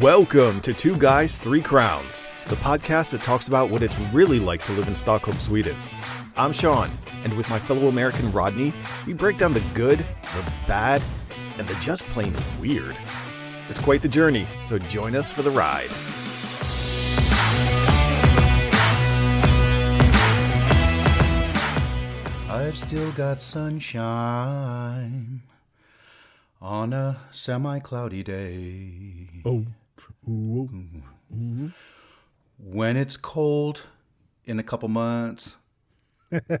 Welcome to Two Guys, Three Crowns, the podcast that talks about what it's really like to live in Stockholm, Sweden. I'm Sean, and with my fellow American Rodney, we break down the good, the bad, and the just plain weird. It's quite the journey, so join us for the ride. I've still got sunshine on a semi cloudy day. Oh, Mm-hmm. Mm-hmm. When it's cold in a couple months,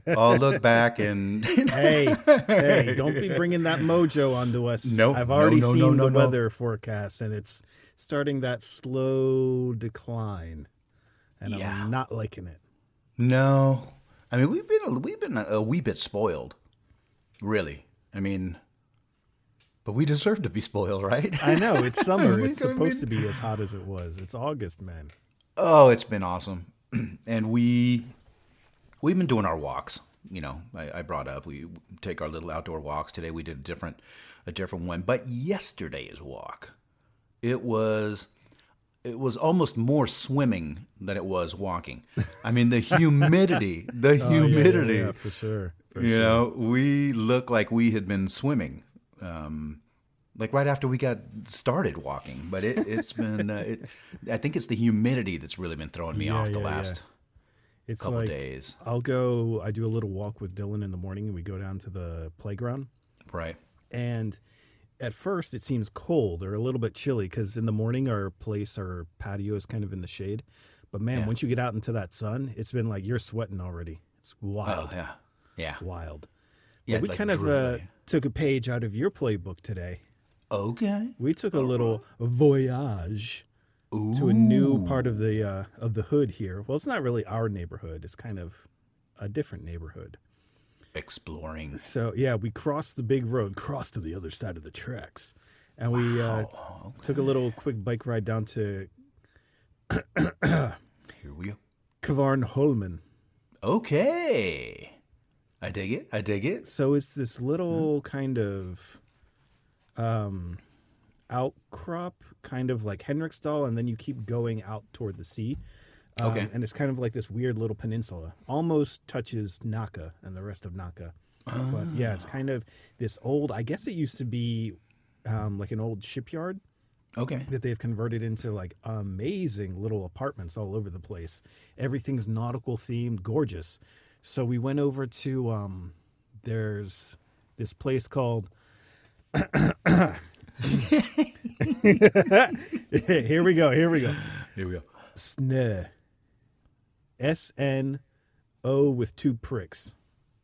I'll look back and hey, hey, don't be bringing that mojo onto us. Nope, I've no, already no, seen no, no, the no. weather forecast and it's starting that slow decline. And Yeah. I'm not liking it. no. I mean, we've been a, we've been a, a wee bit spoiled, really. I mean, but we deserve to be spoiled, right? I know, it's summer. It's supposed to be as hot as it was. It's August, man. Oh, it's been awesome, and we we've been doing our walks. You know, I, I brought up we take our little outdoor walks. Today we did a different a different one, but yesterday's walk, it was it was almost more swimming than it was walking. I mean, the humidity, the Oh, yeah, yeah, humidity. yeah, for sure. For you sure. know, we look like we had been swimming. Um, like right after we got started walking, but it, it's been. Uh, it, I think it's the humidity that's really been throwing me Yeah, off the yeah, yeah. last It's couple like days. I'll go I do a little walk with Dylan in the morning and we go down to the playground. Right. and at first it seems cold or a little bit chilly because in the morning our place our patio is kind of in the shade but man Yeah. once you get out into that sun it's been like you're sweating already it's Oh wild yeah. Yeah. wild Yeah. we like kind of uh, took a page out of your playbook today okay. we took a little voyage to a new part of the uh, of the hood here well it's not really our neighborhood it's kind of a different neighborhood Exploring. So yeah, we crossed the big road, crossed to the other side of the tracks, and we uh, took a little quick bike ride down to Here we go. Kvarnholmen. Okay. I dig it. I dig it. So it's this little kind of um, outcrop, kind of like Henriksdal, and then you keep going out toward the sea. Um, Okay. And it's kind of like this weird little peninsula, almost touches Nacka and the rest of Nacka. Oh. But yeah, it's kind of this old. I guess it used to be um, like an old shipyard. Okay. that they've converted into like amazing little apartments all over the place. Everything's nautical themed, gorgeous. So we went over to um there's this place called Here we go, here we go. Here we go. Snö. S N O with two pricks.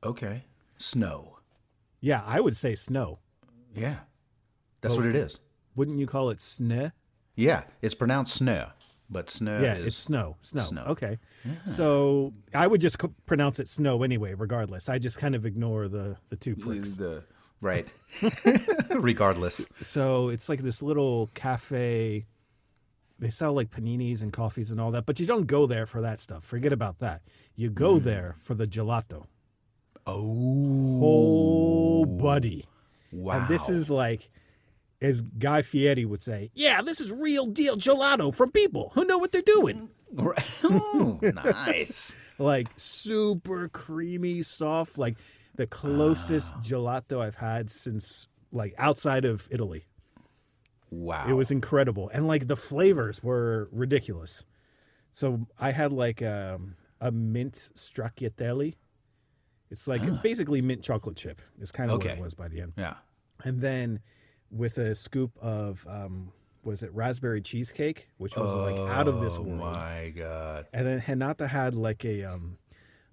Okay. Snow. Yeah, I would say snow. Yeah. That's what it is. Wouldn't you call it snö? Yeah. It's pronounced snow, but snow Yeah, it's snow. Snow. snow. Okay. So I would just co- pronounce it snow anyway, regardless. I just kind of ignore the the two pricks. the right. Regardless. So it's like this little cafe. They sell like paninis and coffees and all that, but you don't go there for that stuff. Forget about that. You go mm. there for the gelato. Oh, Oh, buddy. wow! And this is like, as Guy Fieri would say, yeah, this is real deal gelato from people who know what they're doing. Oh, nice. like super creamy, soft, like the closest gelato I've had since like outside of Italy. Wow. It was incredible, and like the flavors were ridiculous. So I had like um, a mint stracciatelle. It's like basically mint chocolate chip. It's kind of what Okay. it was by the end, yeah. and then with a scoop of um, was it raspberry cheesecake, which was like out of this world. Oh world. my god. And then Hanata had like a um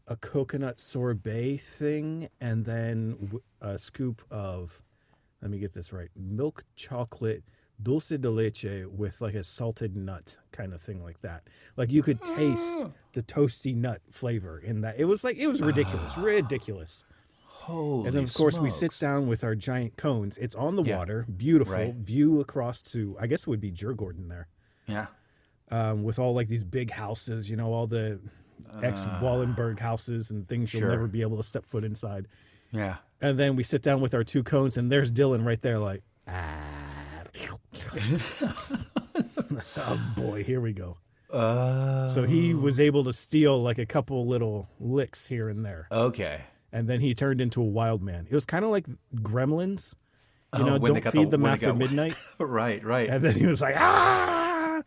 a coconut sorbet thing, and then a scoop of let me get this right milk chocolate dulce de leche with like a salted nut kind of thing like that. Like you could taste the toasty nut flavor in that. It was like it was ridiculous, ridiculous. Holy And then of course we sit down with our giant cones. It's on the Yeah. water, beautiful Right. view across to I guess it would be Djurgården there Yeah. um, with all like these big houses, you know, all the ex Wallenberg houses and things sure. you'll never be able to step foot inside. Yeah. And then we sit down with our two cones, and there's Dylan right there, like, ah. oh boy, here we go. Uh, So he was able to steal like a couple little licks here and there, okay. And then he turned into a wild man. It was kind of like Gremlins, you Oh, know, when don't feed the- them after got- midnight. right, right. And then he was like, ah,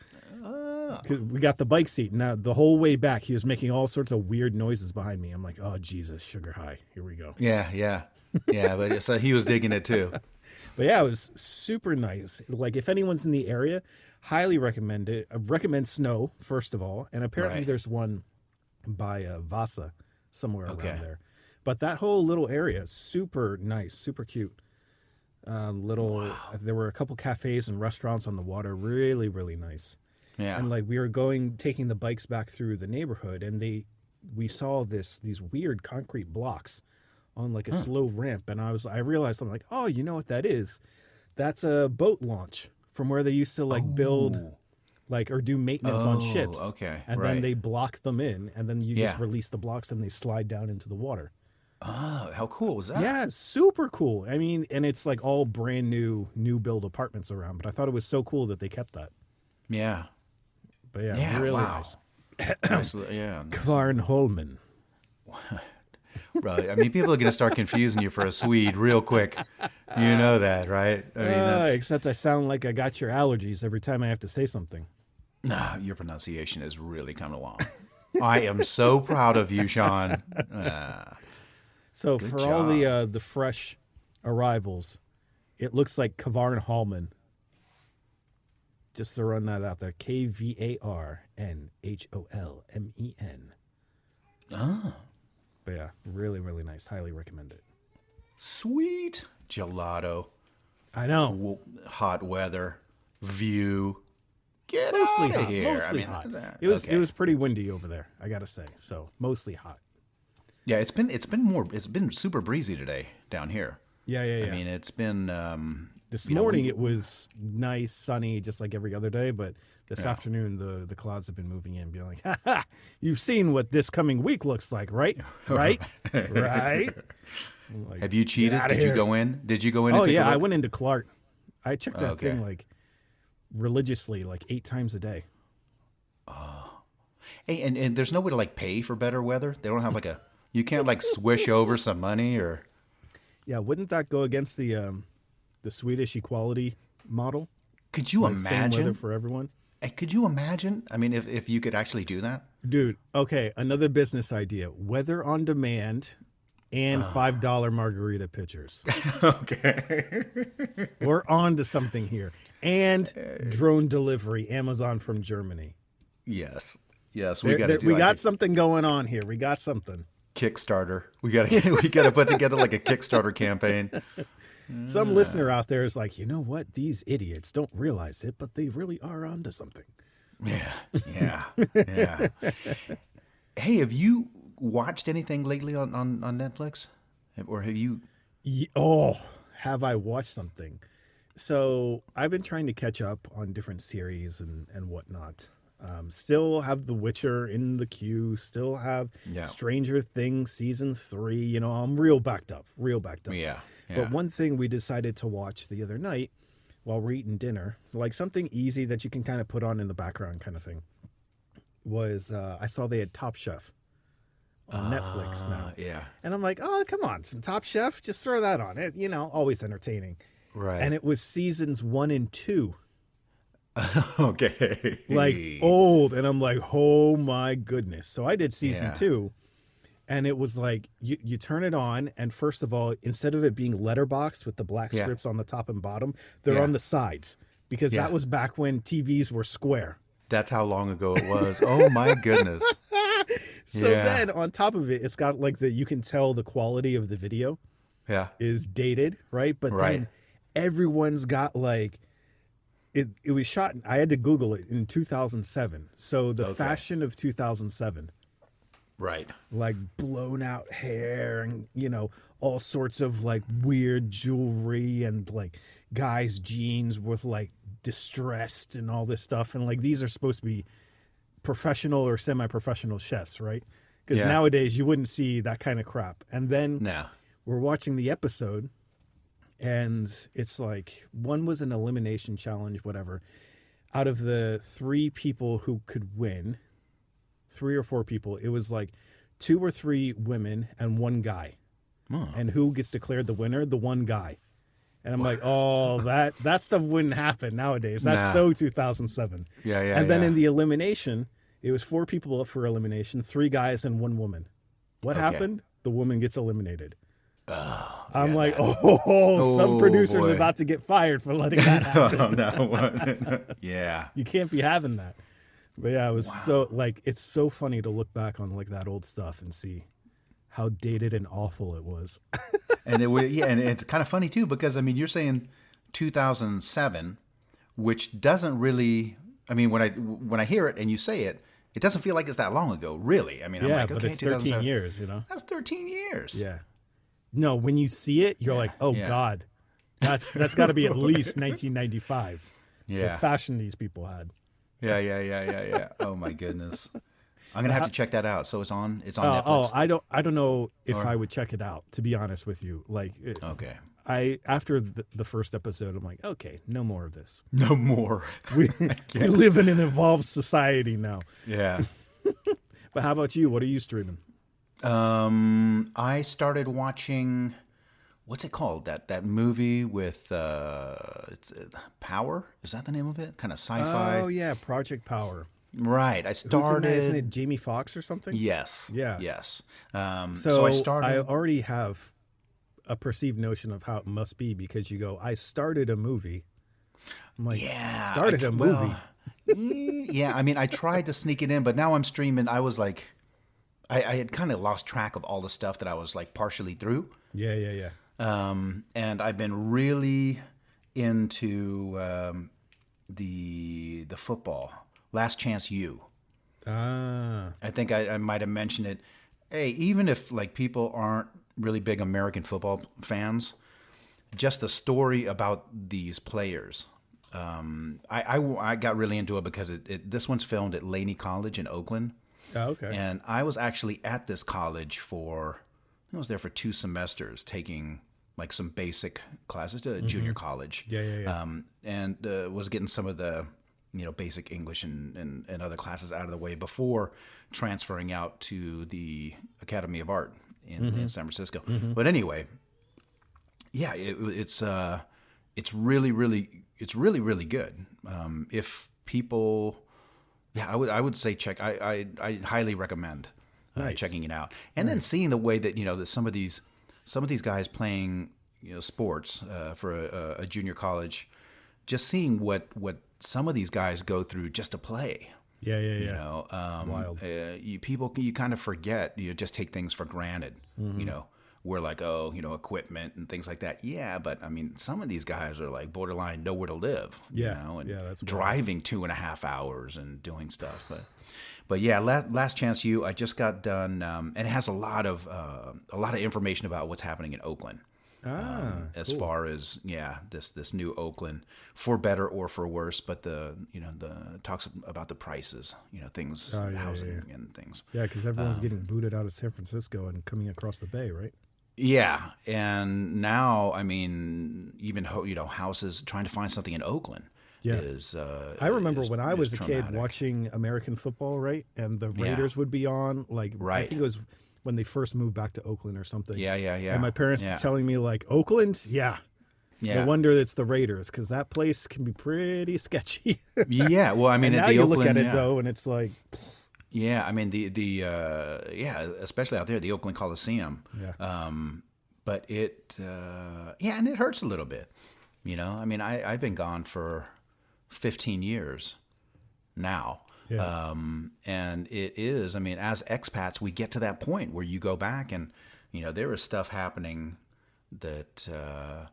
We got the bike seat. Now, the whole way back, he was making all sorts of weird noises behind me. I'm like, oh, Jesus, sugar high. Here we go. yeah, yeah, yeah. But so he was digging it too. But yeah, it was super nice. Like, if anyone's in the area, highly recommend it. I recommend Snow, first of all. And apparently, Right. there's one by uh, Vasa somewhere Okay. around there. But that whole little area is super nice, super cute. Um, little, there were a couple cafes and restaurants on the water. Really, really nice. Yeah. and like we were going taking the bikes back through the neighborhood and they we saw this these weird concrete blocks on like a slow ramp. And i was i realized i'm like oh you know what that is? That's a boat launch from where they used to like build like or do maintenance on Oh, ships. okay, and then they block them in and then you just release the blocks and they slide down into the water Oh, how cool was that? yeah super cool i mean and it's like all brand new new build apartments around but i thought it was so cool that they kept that Yeah. but yeah, Yeah, really wow. nice Nice li- yeah. Kvarnholmen. Right. I mean, people are going to start confusing you for a Swede real quick. You know that, right? I mean, Uh, except I sound like I got your allergies every time I have to say something. No, your pronunciation is really coming along. I am so proud of you, Sean. Uh, So Good for all the uh, the fresh arrivals, it looks like Kavarn Hallman. Just to run that out there, K V A R N H O L M E N. ah, But yeah, really, really nice. Highly recommend it. sweet gelato, I know. w- hot weather, view. Get Mostly outta hot. here. Mostly I mean, hot. It was okay. it was pretty windy over there. I gotta say. So mostly hot. Yeah, it's been it's been more it's been super breezy today down here. Yeah, yeah, yeah. I mean, it's been um, This you know, morning we- it was nice, sunny, just like every other day. But this Yeah. afternoon, the the clouds have been moving in, being like, ha, ha, "You've seen what this coming week looks like, right? Right? right?" Like, Have you cheated? Did you go in? Did you go in? Oh yeah, I went into Klart. I checked that Okay. thing like religiously, like eight times a day. Hey, and, and there's no way to like pay for better weather. They don't have like a. You can't like swish over some money or. Yeah, wouldn't that go against the um, the Swedish equality model? Could you Like, same weather imagine? for everyone? Could you imagine? I mean, if, if you could actually do that. Dude, okay, another business idea: weather on demand and Ah. five dollar margarita pitchers. okay. We're on to something here. And drone delivery, Amazon from Germany. Yes. Yes, we got we got something going on here. We got something. Kickstarter. We got to we got to put together like a Kickstarter campaign. Some listener out there is like, you know what? These idiots don't realize it, but they really are onto something. Yeah. Yeah. Yeah. hey, have you watched anything lately on on on Netflix? Or have you Ye- Oh, have I watched something? So I've been trying to catch up on different series and and whatnot. Um, still have The Witcher in the queue. Still have Yeah. Stranger Things season three. You know, I'm real backed up. Real backed up. Yeah. Yeah. But one thing we decided to watch the other night while we're eating dinner, like something easy that you can kind of put on in the background, kind of thing, was uh, I saw they had Top Chef on Netflix now. Uh, yeah. And I'm like, oh, come on, some Top Chef, just throw that on it. You know, always entertaining. Right. And it was seasons one and two, okay. like old. And I'm like, oh my goodness. So I did season Yeah. two. And it was like you, you turn it on, and first of all, instead of it being letterboxed with the black Yeah. strips on the top and bottom, they're Yeah. on the sides because Yeah. that was back when TVs were square. That's how long ago it was. Oh my goodness. So Yeah. then on top of it, it's got like the you can tell the quality of the video Yeah. is dated, right? But Right. then everyone's got like it it was shot I had to Google it in 2007. So the Okay. fashion of 2007, Right. like blown out hair and you know, all sorts of like weird jewelry and like guys jeans with like distressed and all this stuff and like these are supposed to be professional or semi-professional chefs, right? Because Yeah. nowadays you wouldn't see that kind of crap. And then Now. we're watching the episode and it's like one was an elimination challenge whatever out of the three people who could win, three or four people, it was like two or three women and one guy. And who gets declared the winner? The one guy. And I'm like, oh, that that stuff wouldn't happen nowadays. That's Nah. so 2007. Yeah, yeah, And then yeah. in the elimination, it was four people up for elimination, three guys and one woman. What Okay. happened? The woman gets eliminated. Oh, I'm yeah, like, that- oh, some Oh, producer's boy. about to get fired for letting that oh, happen. Oh, no. yeah. you can't be having that. But yeah, it was so like it's so funny to look back on like that old stuff and see how dated and awful it was. and it was, yeah, and it's kind of funny too because I mean you're saying 2007, which doesn't really. I mean when I when I hear it and you say it, it doesn't feel like it's that long ago, really. I mean, I'm yeah, like, but it's 13 2007. years, you know. That's 13 years. Yeah. No, when you see it, you're like, oh yeah. god, that's that's got to be at least 1995. Yeah. The fashion these people had. Yeah, yeah, yeah, yeah, yeah. Oh my goodness. I'm gonna have to check that out. So it's on. It's on Uh, oh, I don't I don't know if I would check it out. To be honest with you, like it- okay. I after the, the first episode, I'm like, okay, no more of this. No more. We, we live in an evolved society now. Yeah. But how about you? What are you streaming? Um, I started watching. What's it called? That that movie with uh, it's, uh, Power. Is that the name of it? Kind of sci-fi. Oh yeah, Project Power. Right. I Who's started. that? Isn't it Jamie Foxx or something? Yes. Yeah. Yes. Um, So, so, I started. I already have a perceived notion of how it must be because you go, I started a movie. I'm like, yeah. started I- a movie. well, mm, yeah. I mean, I tried to sneak it in, but now I'm streaming. I was like, I, I had kind of lost track of all the stuff that I was like partially through. yeah, yeah, yeah. um, and I've been really into um, the the football. Last Chance U. Ah, I think I, I might have mentioned it. Hey, even if like people aren't really big American football fans, just the story about these players. Um, I, I, I got really into it because it, it, this one's filmed at Laney College in Oakland. Oh, okay. And I was actually at this college for, I was there for two semesters taking like some basic classes to a junior college. Mm-hmm. Yeah, yeah, yeah. Um, and uh, was getting some of the, you know, basic English and, and, and other classes out of the way before transferring out to the Academy of Art in, Mm-hmm. in San Francisco. But anyway, yeah, it, it's uh, it's really, really, it's really, really good. Um, if people, yeah, I would, I would say check. I, I, I highly recommend uh, Nice. checking it out, and then seeing the way that you know that some of these, some of these guys playing, you know, sports uh, for a, a junior college, just seeing what what some of these guys go through just to play. yeah, yeah, yeah. You know, um, wild. Uh, you people you kind of forget. You just take things for granted. Mm-hmm. You know, we're like, oh, you know, equipment and things like that. Yeah, but I mean, some of these guys are like borderline nowhere to live. Yeah, you know, and yeah, that's wild. driving two and a half hours and doing stuff. But, but yeah, last, Last Chance U. I just got done, um, and it has a lot of uh, a lot of information about what's happening in Oakland Ah, um, as far as yeah this this new Oakland for better or for worse but the you know the talks about the prices you know things Oh, yeah, housing yeah, and things yeah, because everyone's getting booted out of San Francisco and coming across the bay, right? Yeah and now I mean even ho- you know houses trying to find something in Oakland Yeah. is uh, I remember is- when I was a kid watching American football, right? And the Yeah. Raiders would be on. Like, right. I think it was when they first moved back to Oakland or something. yeah yeah yeah And my parents yeah. telling me, like, Oakland? Yeah. yeah No wonder it's the Raiders because that place can be pretty sketchy. yeah well I mean and now you Oakland, look at it yeah. though, and it's like, Yeah, I mean the the uh, yeah, especially out there, the Oakland Coliseum. Yeah. Um, but it uh, yeah, and it hurts a little bit. You know, I mean, I I've been gone for fifteen years now. Yeah. Um, and it is, I mean, as expats, we get to that point where you go back and, you know, there is stuff happening that, uh,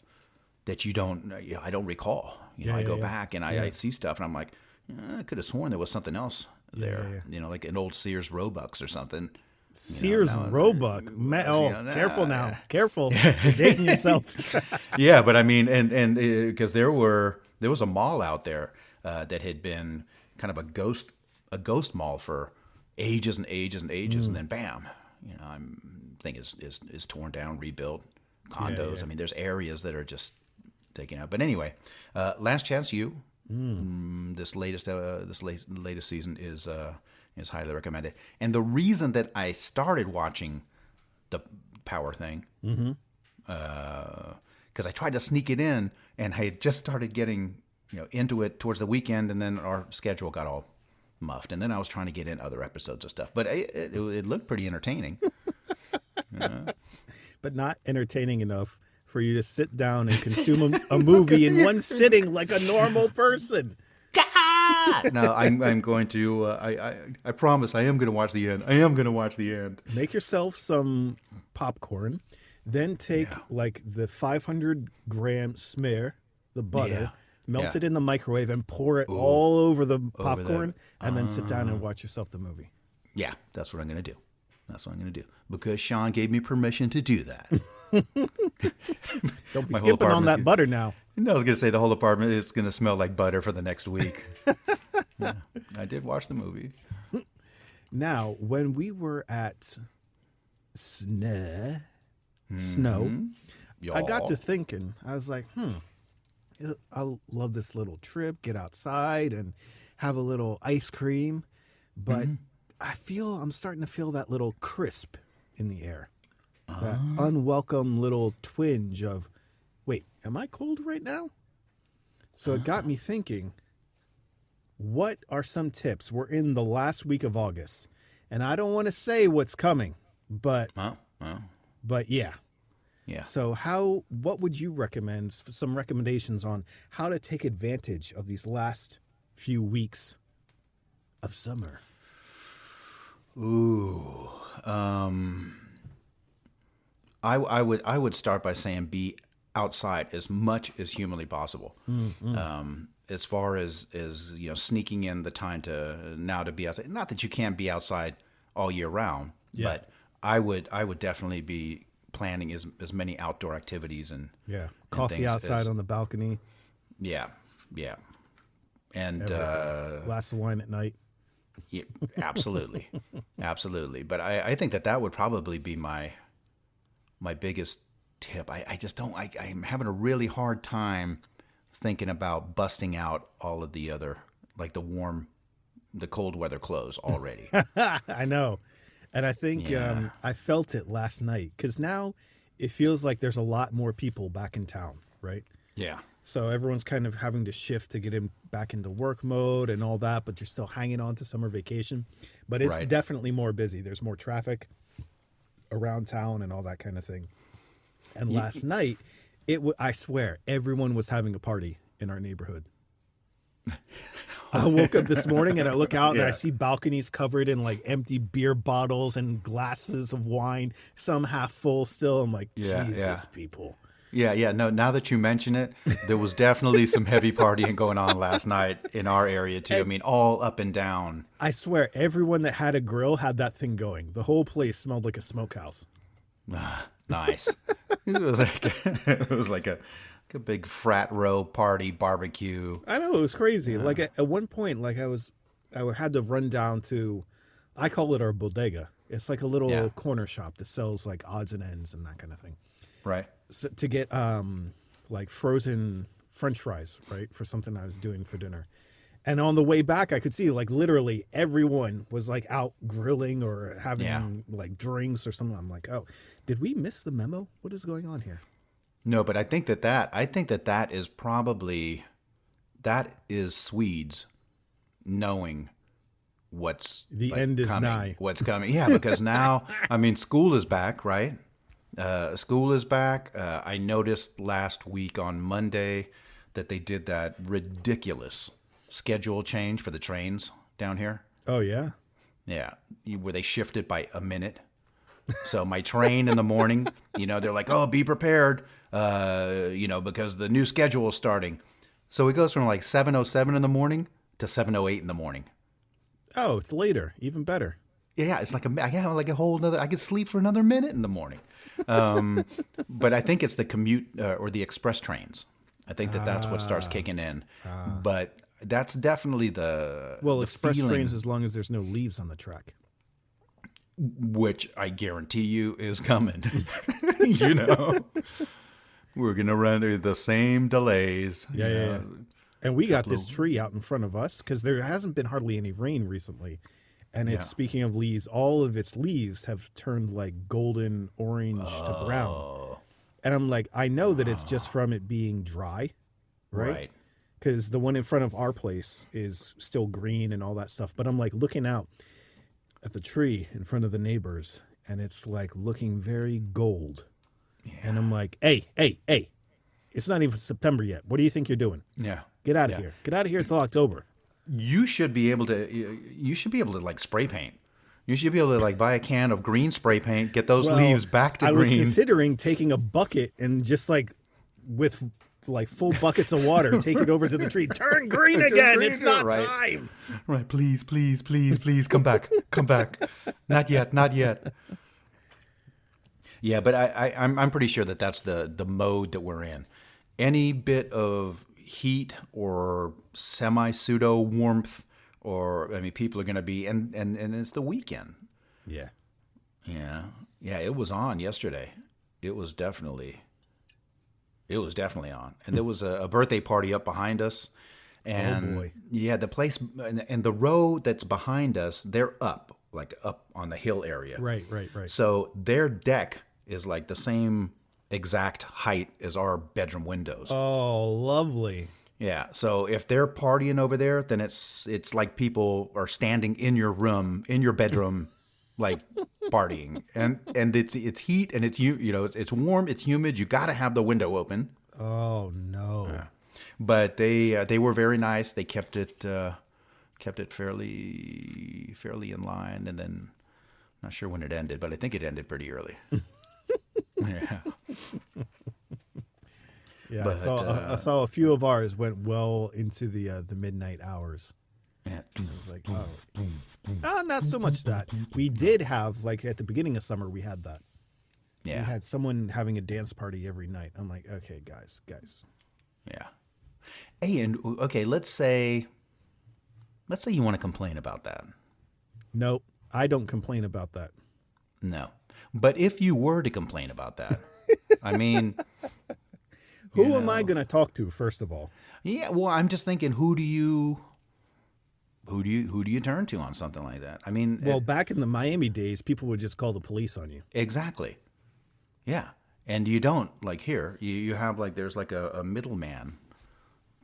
that you don't, you know, I don't recall. You know, I yeah, go yeah. back and I, I see stuff and I'm like, "Eh, I could have sworn there was something else there, yeah. you know, like an old Sears Roebucks or something. Sears now- Roebuck. Ma- oh, know, nah, careful now. yeah. Careful. You're dating yourself. yeah, but I mean, and and because there were there was a mall out there uh, that had been kind of a ghost a ghost mall for ages and ages and ages, Mm. and then bam, you know, I'm thing is is is torn down, rebuilt, condos. yeah. I mean, there's areas that are just taken out. But anyway, uh, last chance you. Mm, this latest uh, this latest, latest season is uh, is highly recommended. And the reason that I started watching the Power thing, because I tried to sneak it in, and I had just started getting you know into it towards the weekend, and then our schedule got all muffed, and then I was trying to get in other episodes of stuff, but it, it, it looked pretty entertaining. but not entertaining enough for you to sit down and consume a, a movie in one sitting like a normal person. no, I'm, I'm going to. Uh, I, I I promise I am going to watch the end. I am going to watch the end. Make yourself some popcorn, then take like the 500 gram smear, the butter, melt Yeah. it in the microwave, and pour it all over the popcorn, and then sit down and Ah. watch yourself the movie. Yeah, that's what I'm going to do. That's what I'm going to do because Sean gave me permission to do that. Don't be skipping on that butter now. And I was going to say the whole apartment is going to smell like butter for the next week. yeah, I did watch the movie. Now, when we were at Snow, Snow, I got to thinking. I was like, hmm, I love this little trip. Get outside and have a little ice cream, but I feel I'm starting to feel that little crisp in the air, that unwelcome little twinge of, wait, am I cold right now? So it got me thinking. What are some tips? We're in the last week of August, and I don't want to say what's coming, but but yeah. yeah. So how what would you recommend some recommendations on how to take advantage of these last few weeks of summer? Ooh. Um, I, I would I would start by saying be outside as much as humanly possible. Um, as far as as you know, sneaking in the time to now to be outside. Not that you can't be outside all year round, Yeah. but I would I would definitely be planning as as many outdoor activities and Yeah. Coffee things outside as- on the balcony, yeah yeah and uh, glass of wine at night. Yeah, absolutely, absolutely. But I, I think that that would probably be my my biggest tip. I, I just don't. I, I'm having a really hard time thinking about busting out all of the other like the warm, the cold weather clothes already. I know. And I think Yeah. um, I felt it last night because now it feels like there's a lot more people back in town, right? yeah, So everyone's kind of having to shift to get him back into work mode and all that, but you're still hanging on to summer vacation. But it's Right. definitely more busy. There's more traffic around town and all that kind of thing. And last night, it w- I swear everyone was having a party in our neighborhood. I woke up this morning and I look out and I see balconies covered in like empty beer bottles and glasses of wine, some half full still. I'm like, Yeah, Jesus, yeah. people. Yeah, yeah. No, now that you mention it, there was definitely some heavy partying going on last night in our area too. I mean, all up and down. I swear, everyone that had a grill had that thing going. The whole place smelled like a smokehouse. Ah, Nice. it was like it was like a, like a big frat row party barbecue. I know it was crazy. Like at, at one point, like I was, I had to run down to, I call it our bodega. It's like a little Yeah. corner shop that sells like odds and ends and that kind of thing. Right. So, to get um like frozen French fries, right, for something I was doing for dinner. And on the way back, I could see like literally everyone was like out grilling or having Yeah. like drinks or something. I'm like, oh, did we miss the memo? What is going on here? No, but I think that that I think that that is probably that is Swedes knowing what's The like, end is coming, nigh. What's coming? Yeah, because now I mean school is back, right? Uh, school is back. Uh, I noticed last week on Monday that they did that ridiculous schedule change for the trains down here. Oh yeah. Yeah, you- where they shifted by a minute. So my train in the morning, you know, they're like, "Oh, be prepared," uh, you know, because the new schedule is starting. So it goes from like seven oh seven in the morning to seven oh eight in the morning. Oh, it's later. Even better. Yeah, it's like a I have like a whole another. I could sleep for another minute in the morning. Um, but I think it's the commute uh, or the express trains. I think that that's what starts kicking in. But that's definitely the Well, the express feeling- trains as long as there's no leaves on the track. which I guarantee you is coming. you know, we're gonna run into the same delays. Yeah, yeah, know. yeah. And we got this tree out in front of us because there hasn't been hardly any rain recently. And it's Yeah. speaking of leaves, all of its leaves have turned like golden orange to brown. Oh, And I'm like, I know that it's just ah. from it being dry, right? right. Because the one in front of our place is still green and all that stuff. But I'm like looking out at the tree in front of the neighbors, and it's like looking very gold. Yeah. And I'm like, hey, hey, hey, it's not even September yet. What do you think you're doing? Yeah. Get out of Yeah. here. Get out of here. It's all October. You should be able to. you- should be able to like spray paint. You should be able to like buy a can of green spray paint, get those Well, leaves back to I was green. considering taking a bucket and just like with like full buckets of water, take it over to the tree. Turn green again. green, it's not right. time. Right, please, please, please, please come back. Come back. Not yet, not yet. Yeah, but I, I I'm I'm pretty sure that that's the the mode that we're in. Any bit of heat or semi pseudo warmth or I mean people are going to be and and and it's the weekend. Yeah. Yeah. Yeah, it was on yesterday. It was definitely it was definitely on. And there was a, a birthday party up behind us. Oh, and boy. yeah, the place and, and the row that's behind us, they're up, like up on the hill area. Right, right, right. So their deck is like the same exact height as our bedroom windows. Oh, lovely. Yeah. So if they're partying over there, then it's it's like people are standing in your room, in your bedroom, like partying, and and it's it's heat and it's you you know it's, it's warm, it's humid. You got to have the window open. Oh no. But they uh, they were very nice. They kept it uh, kept it fairly fairly in line, and then not sure when it ended, but I think it ended pretty early. yeah. Yeah, I saw uh, I saw a few of ours went well into the uh, the midnight hours. yeah. Like, oh, Ah, not so much that we did have like at the beginning of summer we had that. Yeah. We had someone having a dance party every night. I'm like, okay, guys, guys. Yeah. Hey, and okay, let's say, let's say you want to complain about that. Nope, I don't complain about that. No, but if you were to complain about that, I mean, Who am I going to talk to first of all? yeah. Well, I'm just thinking, who do you, who do you, who do you turn to on something like that? I mean, Well, back in the Miami days, people would just call the police on you. exactly. Yeah, and you don't like here. You you have like there's like a, a middleman.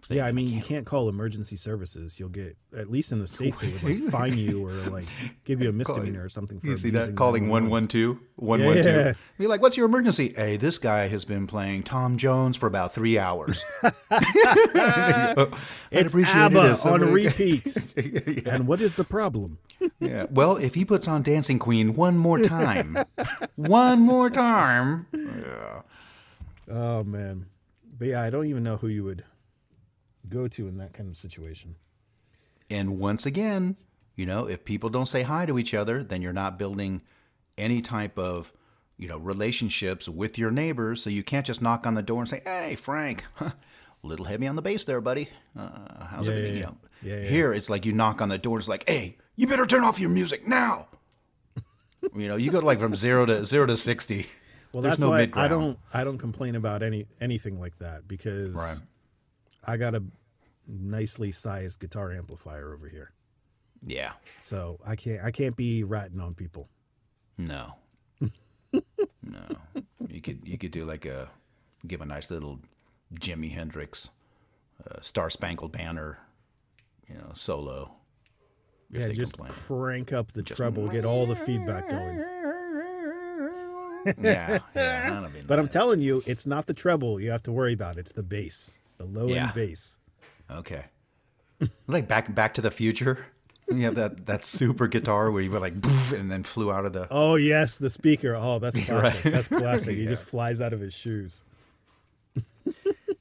Yeah, I mean, you can't call emergency services. You'll get at least in the states they would like fine you or like give you a misdemeanor or something for You see that calling 911. 112? 112. Yeah. Be like, what's your emergency? Hey, this guy has been playing Tom Jones for about three hours. It's appreciate it ABBA if on repeat. And what is the problem? yeah. Well, if he puts on Dancing Queen one more time, one more time. Yeah. Oh man, but yeah, I don't even know who you would go to in that kind of situation. And once again, you know, if people don't say hi to each other, then you're not building any type of, you know, relationships with your neighbors. So you can't just knock on the door and say, "Hey, Frank, little heavy on the bass there, buddy. Uh, how's Yeah, everything?" yeah, You yeah. Yeah, Here, it's like you knock on the door. It's like, "Hey, you better turn off your music now." you know, you go like from zero to zero to sixty. Well, There's that's no why. I don't I don't complain about any anything like that because Right. I got a nicely sized guitar amplifier over here, Yeah. so I can't I can't be ratting on people. No. no. You could you could do like a give a nice little Jimi Hendrix uh, Star Spangled Banner, you know, solo. Yeah, just complain. crank up the treble, get all the feedback going. yeah, yeah, But I'm telling you, it's not the treble you have to worry about. It's the bass, the low Yeah. end bass. Okay. like back Back to the Future. You have that that super guitar where you were like "Boof," and then flew out of the Oh yes, the speaker. Oh, that's classic. Right. That's classic. He just flies out of his shoes.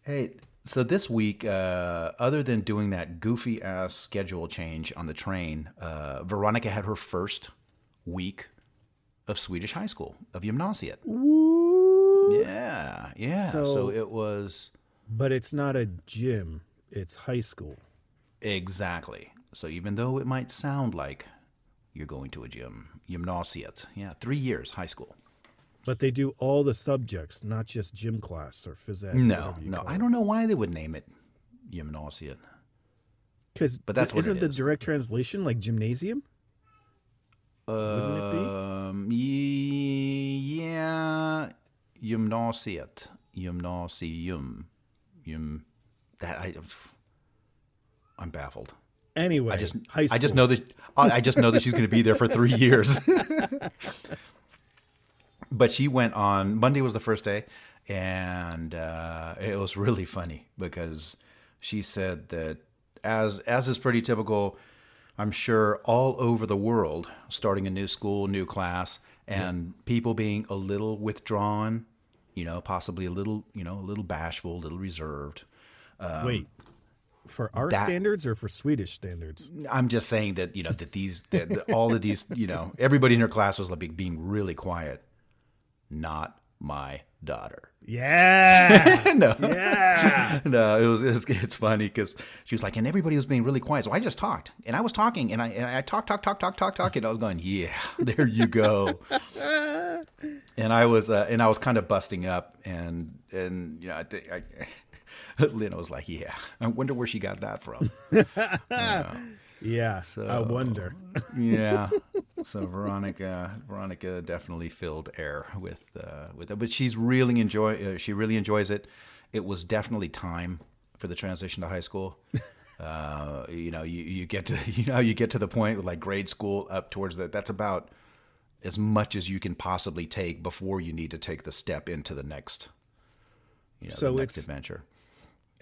Hey, so this week, uh, other than doing that goofy ass schedule change on the train, uh, Veronica had her first week of Swedish high school of gymnasiet. Yeah, yeah. So, So- it was But it's not a gym. It's high school. exactly. So even though it might sound like you're going to a gym, gymnasiet, yeah, three years high school. But they do all the subjects, not just gym class or phys ed. No, no, I don't know why they would name it gymnasiet. Because But that's what isn't the is. direct translation like gymnasium? Wouldn't it be? Um, ye- yeah, gymnasiet, gymnasium, gym. That I, I'm baffled. Anyway, I just. I just know that, I just know that she's going to be there for three years. but she went on Monday was the first day, and uh, it was really funny because she said that as as is pretty typical, I'm sure all over the world, starting a new school, new class, and people being a little withdrawn, you know, possibly a little, you know, a little bashful, a little reserved. Wait, for our um, that- standards or for Swedish standards? I'm just saying that you know that these that that all of these you know everybody in her class was like being really quiet. Not my daughter. Yeah, no, yeah. no, it was it's, it's funny because she was like, and everybody was being really quiet. So I just talked, and I was talking, and I and I talked, talk, talk, talk, talk, talk, and I was going, yeah, there you go. and I was uh, and I was kind of busting up, and and you know I think I. Lena was like, "Yeah, I wonder where she got that from." Yeah, I wonder. yeah. So Veronica, Veronica definitely filled air with uh, with it, but she's really enjoy. Uh, she really enjoys it. It was definitely time for the transition to high school. Uh, you know, you, you get to you know you get to the point with like grade school up towards that. That's about as much as you can possibly take before you need to take the step into the next. You know, So the next it's- adventure.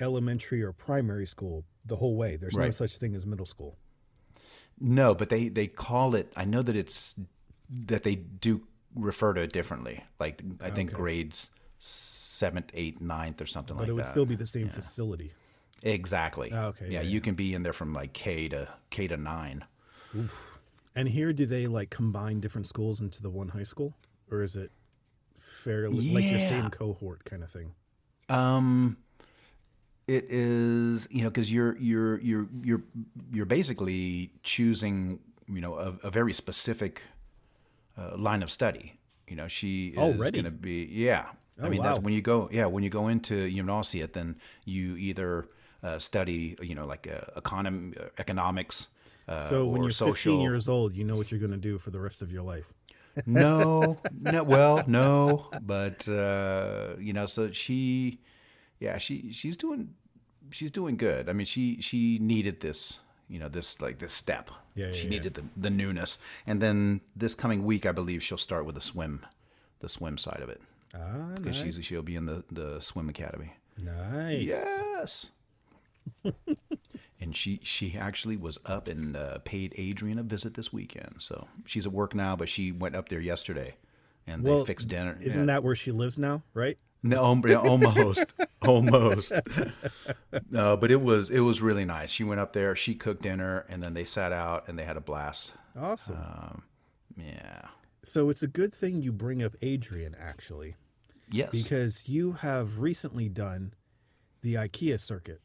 Elementary or primary school the whole way. There's no such thing as middle school. No, but they they call it. I know that it's that they do refer to it differently. Like I think grades seventh, eighth, ninth, or something But like that. But it would that. still be the same facility. exactly. Ah, okay, Yeah, yeah, you can be in there from like K to K to nine. And here, do they like combine different schools into the one high school, or is it fairly like your same cohort kind of thing? Um, it is you know because you're you're you're you're you're basically choosing you know a, a very specific uh, line of study. You know, she is going to be yeah. I Oh, mean, that's when you go yeah when you go into gymnasiet, then you either uh, study you know like uh, econom economics. Uh, So when you're social. 15 years old, you know what you're going to do for the rest of your life. no, no, well, no, but uh, you know, so she, yeah, she she's doing she's doing good. I mean, she she needed this, you know, this like this step. Yeah, yeah, she yeah. needed the the newness, and then this coming week, I believe she'll start with the swim, the swim side of it, Ah, because nice. she's she'll be in the the swim academy. nice. Yes. and she she actually was up and uh, paid Adrian a visit this weekend. So she's at work now, but she went up there yesterday, and Well, they fixed dinner. Isn't Yeah. that where she lives now? Right? No um, yeah, almost almost? no, but it was it was really nice. She went up there, she cooked dinner, and then they sat out and they had a blast. Awesome. Um, yeah. so it's a good thing you bring up Adrian, actually, Yes. because you have recently done the IKEA circuit,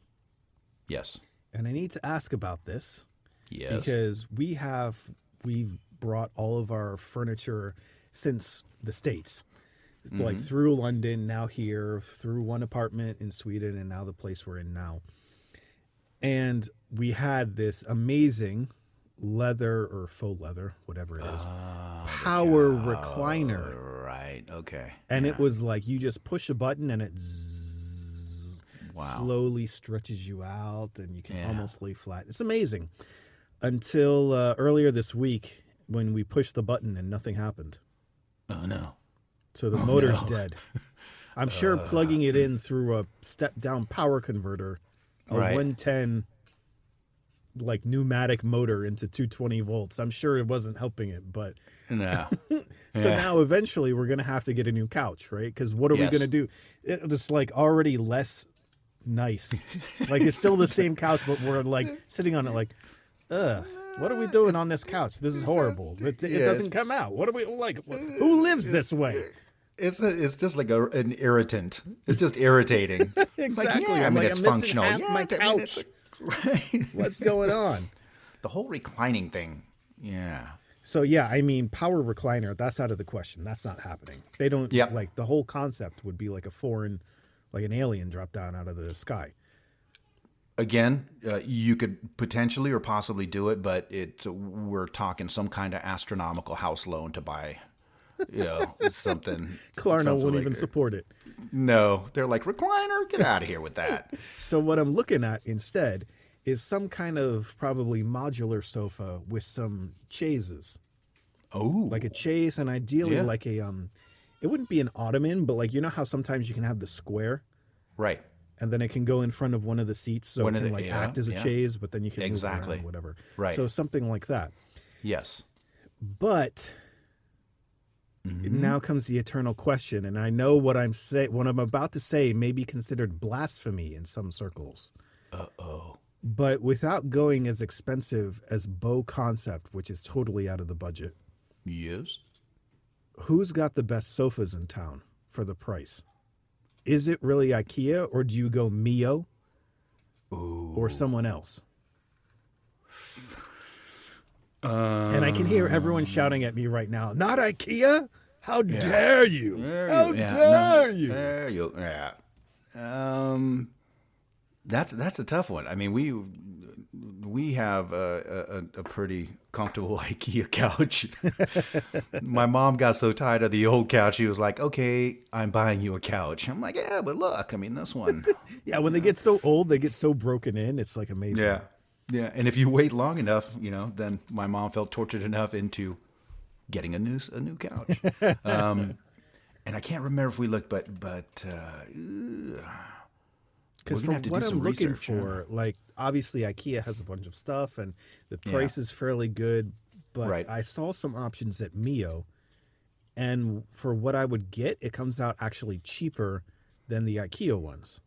yes. and I need to ask about this. Yes. because we have we've brought all of our furniture since the states like Mm-hmm. through london now here through one apartment in sweden and now the place we're in now and we had this amazing leather or faux leather whatever it is Ah, power recliner right. Okay. and it was like you just push a button and it zzz, Wow. slowly stretches you out and you can Yeah. almost lay flat. It's amazing. Until uh, earlier this week when we pushed the button and nothing happened. Oh no. So the oh, motor's no. dead. I'm sure uh, plugging it in through a step down power converter, a Right. 110 like pneumatic motor into 220 volts. I'm sure it wasn't helping it, but No. so Yeah. now eventually we're gonna have to get a new couch, right? Because what are Yes. we gonna do? It's like already less nice. like it's still the same couch, but we're like sitting on it like, ugh. What are we doing on this couch? This is horrible. It, it Yeah. doesn't come out. What are we like? Who lives this way? It's a, it's just like a, an irritant. It's just irritating. It's like, Exactly. yeah, I mean, like, it's I'm functional. yeah, my I mean, right. What's going on? the whole reclining thing. Yeah. So yeah, I mean, power recliner. That's out of the question. That's not happening. They don't Yep. like the whole concept would be like a foreign, like an alien drop down out of the sky. again, uh, you could potentially or possibly do it, but it we're talking some kind of astronomical house loan to buy, you know, something. Klarna something won't like- even support it. No, they're like recliner. Get out of here with that. So what I'm looking at instead is some kind of probably modular sofa with some chaises, Oh, like a chaise, and ideally Yeah. like a um, it wouldn't be an ottoman, but like you know how sometimes you can have the square, right. and then it can go in front of one of the seats, so One it can the- like yeah, act as a yeah. chaise, but then you can Exactly. whatever. Right. So something like that. Yes. But now comes the eternal question, and I know what I'm say what I'm about to say may be considered blasphemy in some circles. Uh oh. But without going as expensive as BoConcept, which is totally out of the budget, Yes. who's got the best sofas in town for the price? Is it really IKEA or do you go Mio or someone else? And I can hear everyone shouting at me right now, not IKEA? How dare you? How Yeah, dare no, you? There you. Yeah. Um, that's that's a tough one. I mean, we we have a, a, a pretty comfortable IKEA couch. My mom got so tired of the old couch, she was like, "Okay, I'm buying you a couch." I'm like, "Yeah, but look, I mean, this one." Yeah, when they get so old, they get so broken in. It's like amazing. yeah, yeah. And if you wait long enough, you know, then my mom felt tortured enough into getting a new a new couch. um, and I can't remember if we looked, but but. Uh, Because We're for gonna have do what I'm some looking research, yeah. for, like obviously IKEA has a bunch of stuff and the price is fairly good, but Right. I saw some options at Mio, and for what I would get, it comes out actually cheaper than the IKEA ones.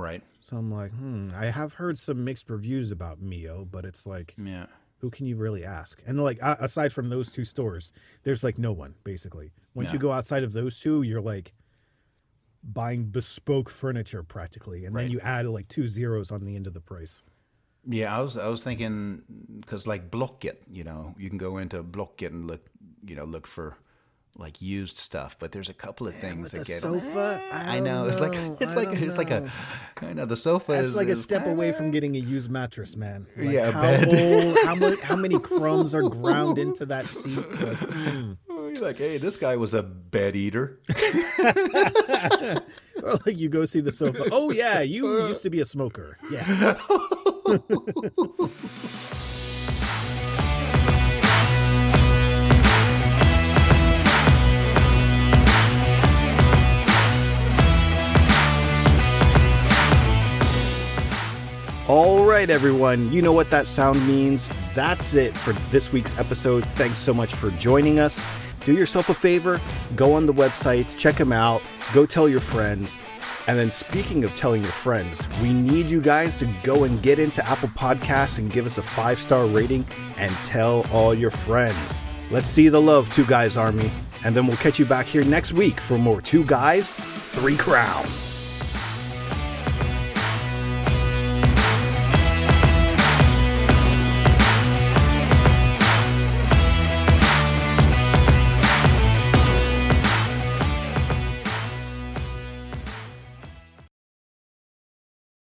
Right. So I'm like, hmm. I have heard some mixed reviews about Mio, but it's like, Yeah. who can you really ask? And like, aside from those two stores, there's like no one basically. Once you go outside of those two, you're like buying bespoke furniture practically, and then you add like two zeros on the end of the price. Yeah, I was I was thinking because like Blocket, you know, you can go into Blocket and look, you know, look for like used stuff, but there's a couple of things that the get sofa, I I, know don't it's like it's I like it's like a I know the sofa That's is like a is step kinda- away from getting a used mattress, man. Like, Yeah, a how bed. Old, how many how many crumbs are ground into that seat? Like, mm. You're like, hey, this guy was a bed eater. Or like you go see the sofa. Oh yeah, you used to be a smoker. Yeah. All right, everyone. You know what that sound means. That's it for this week's episode. Thanks so much for joining us. Do yourself a favor, go on the websites, check them out, go tell your friends. And then, speaking of telling your friends, we need you guys to go and get into Apple Podcasts and give us a five star rating and tell all your friends. Let's see the love, Two Guys Army. And then we'll catch you back here next week for more Two Guys, Three Crowns.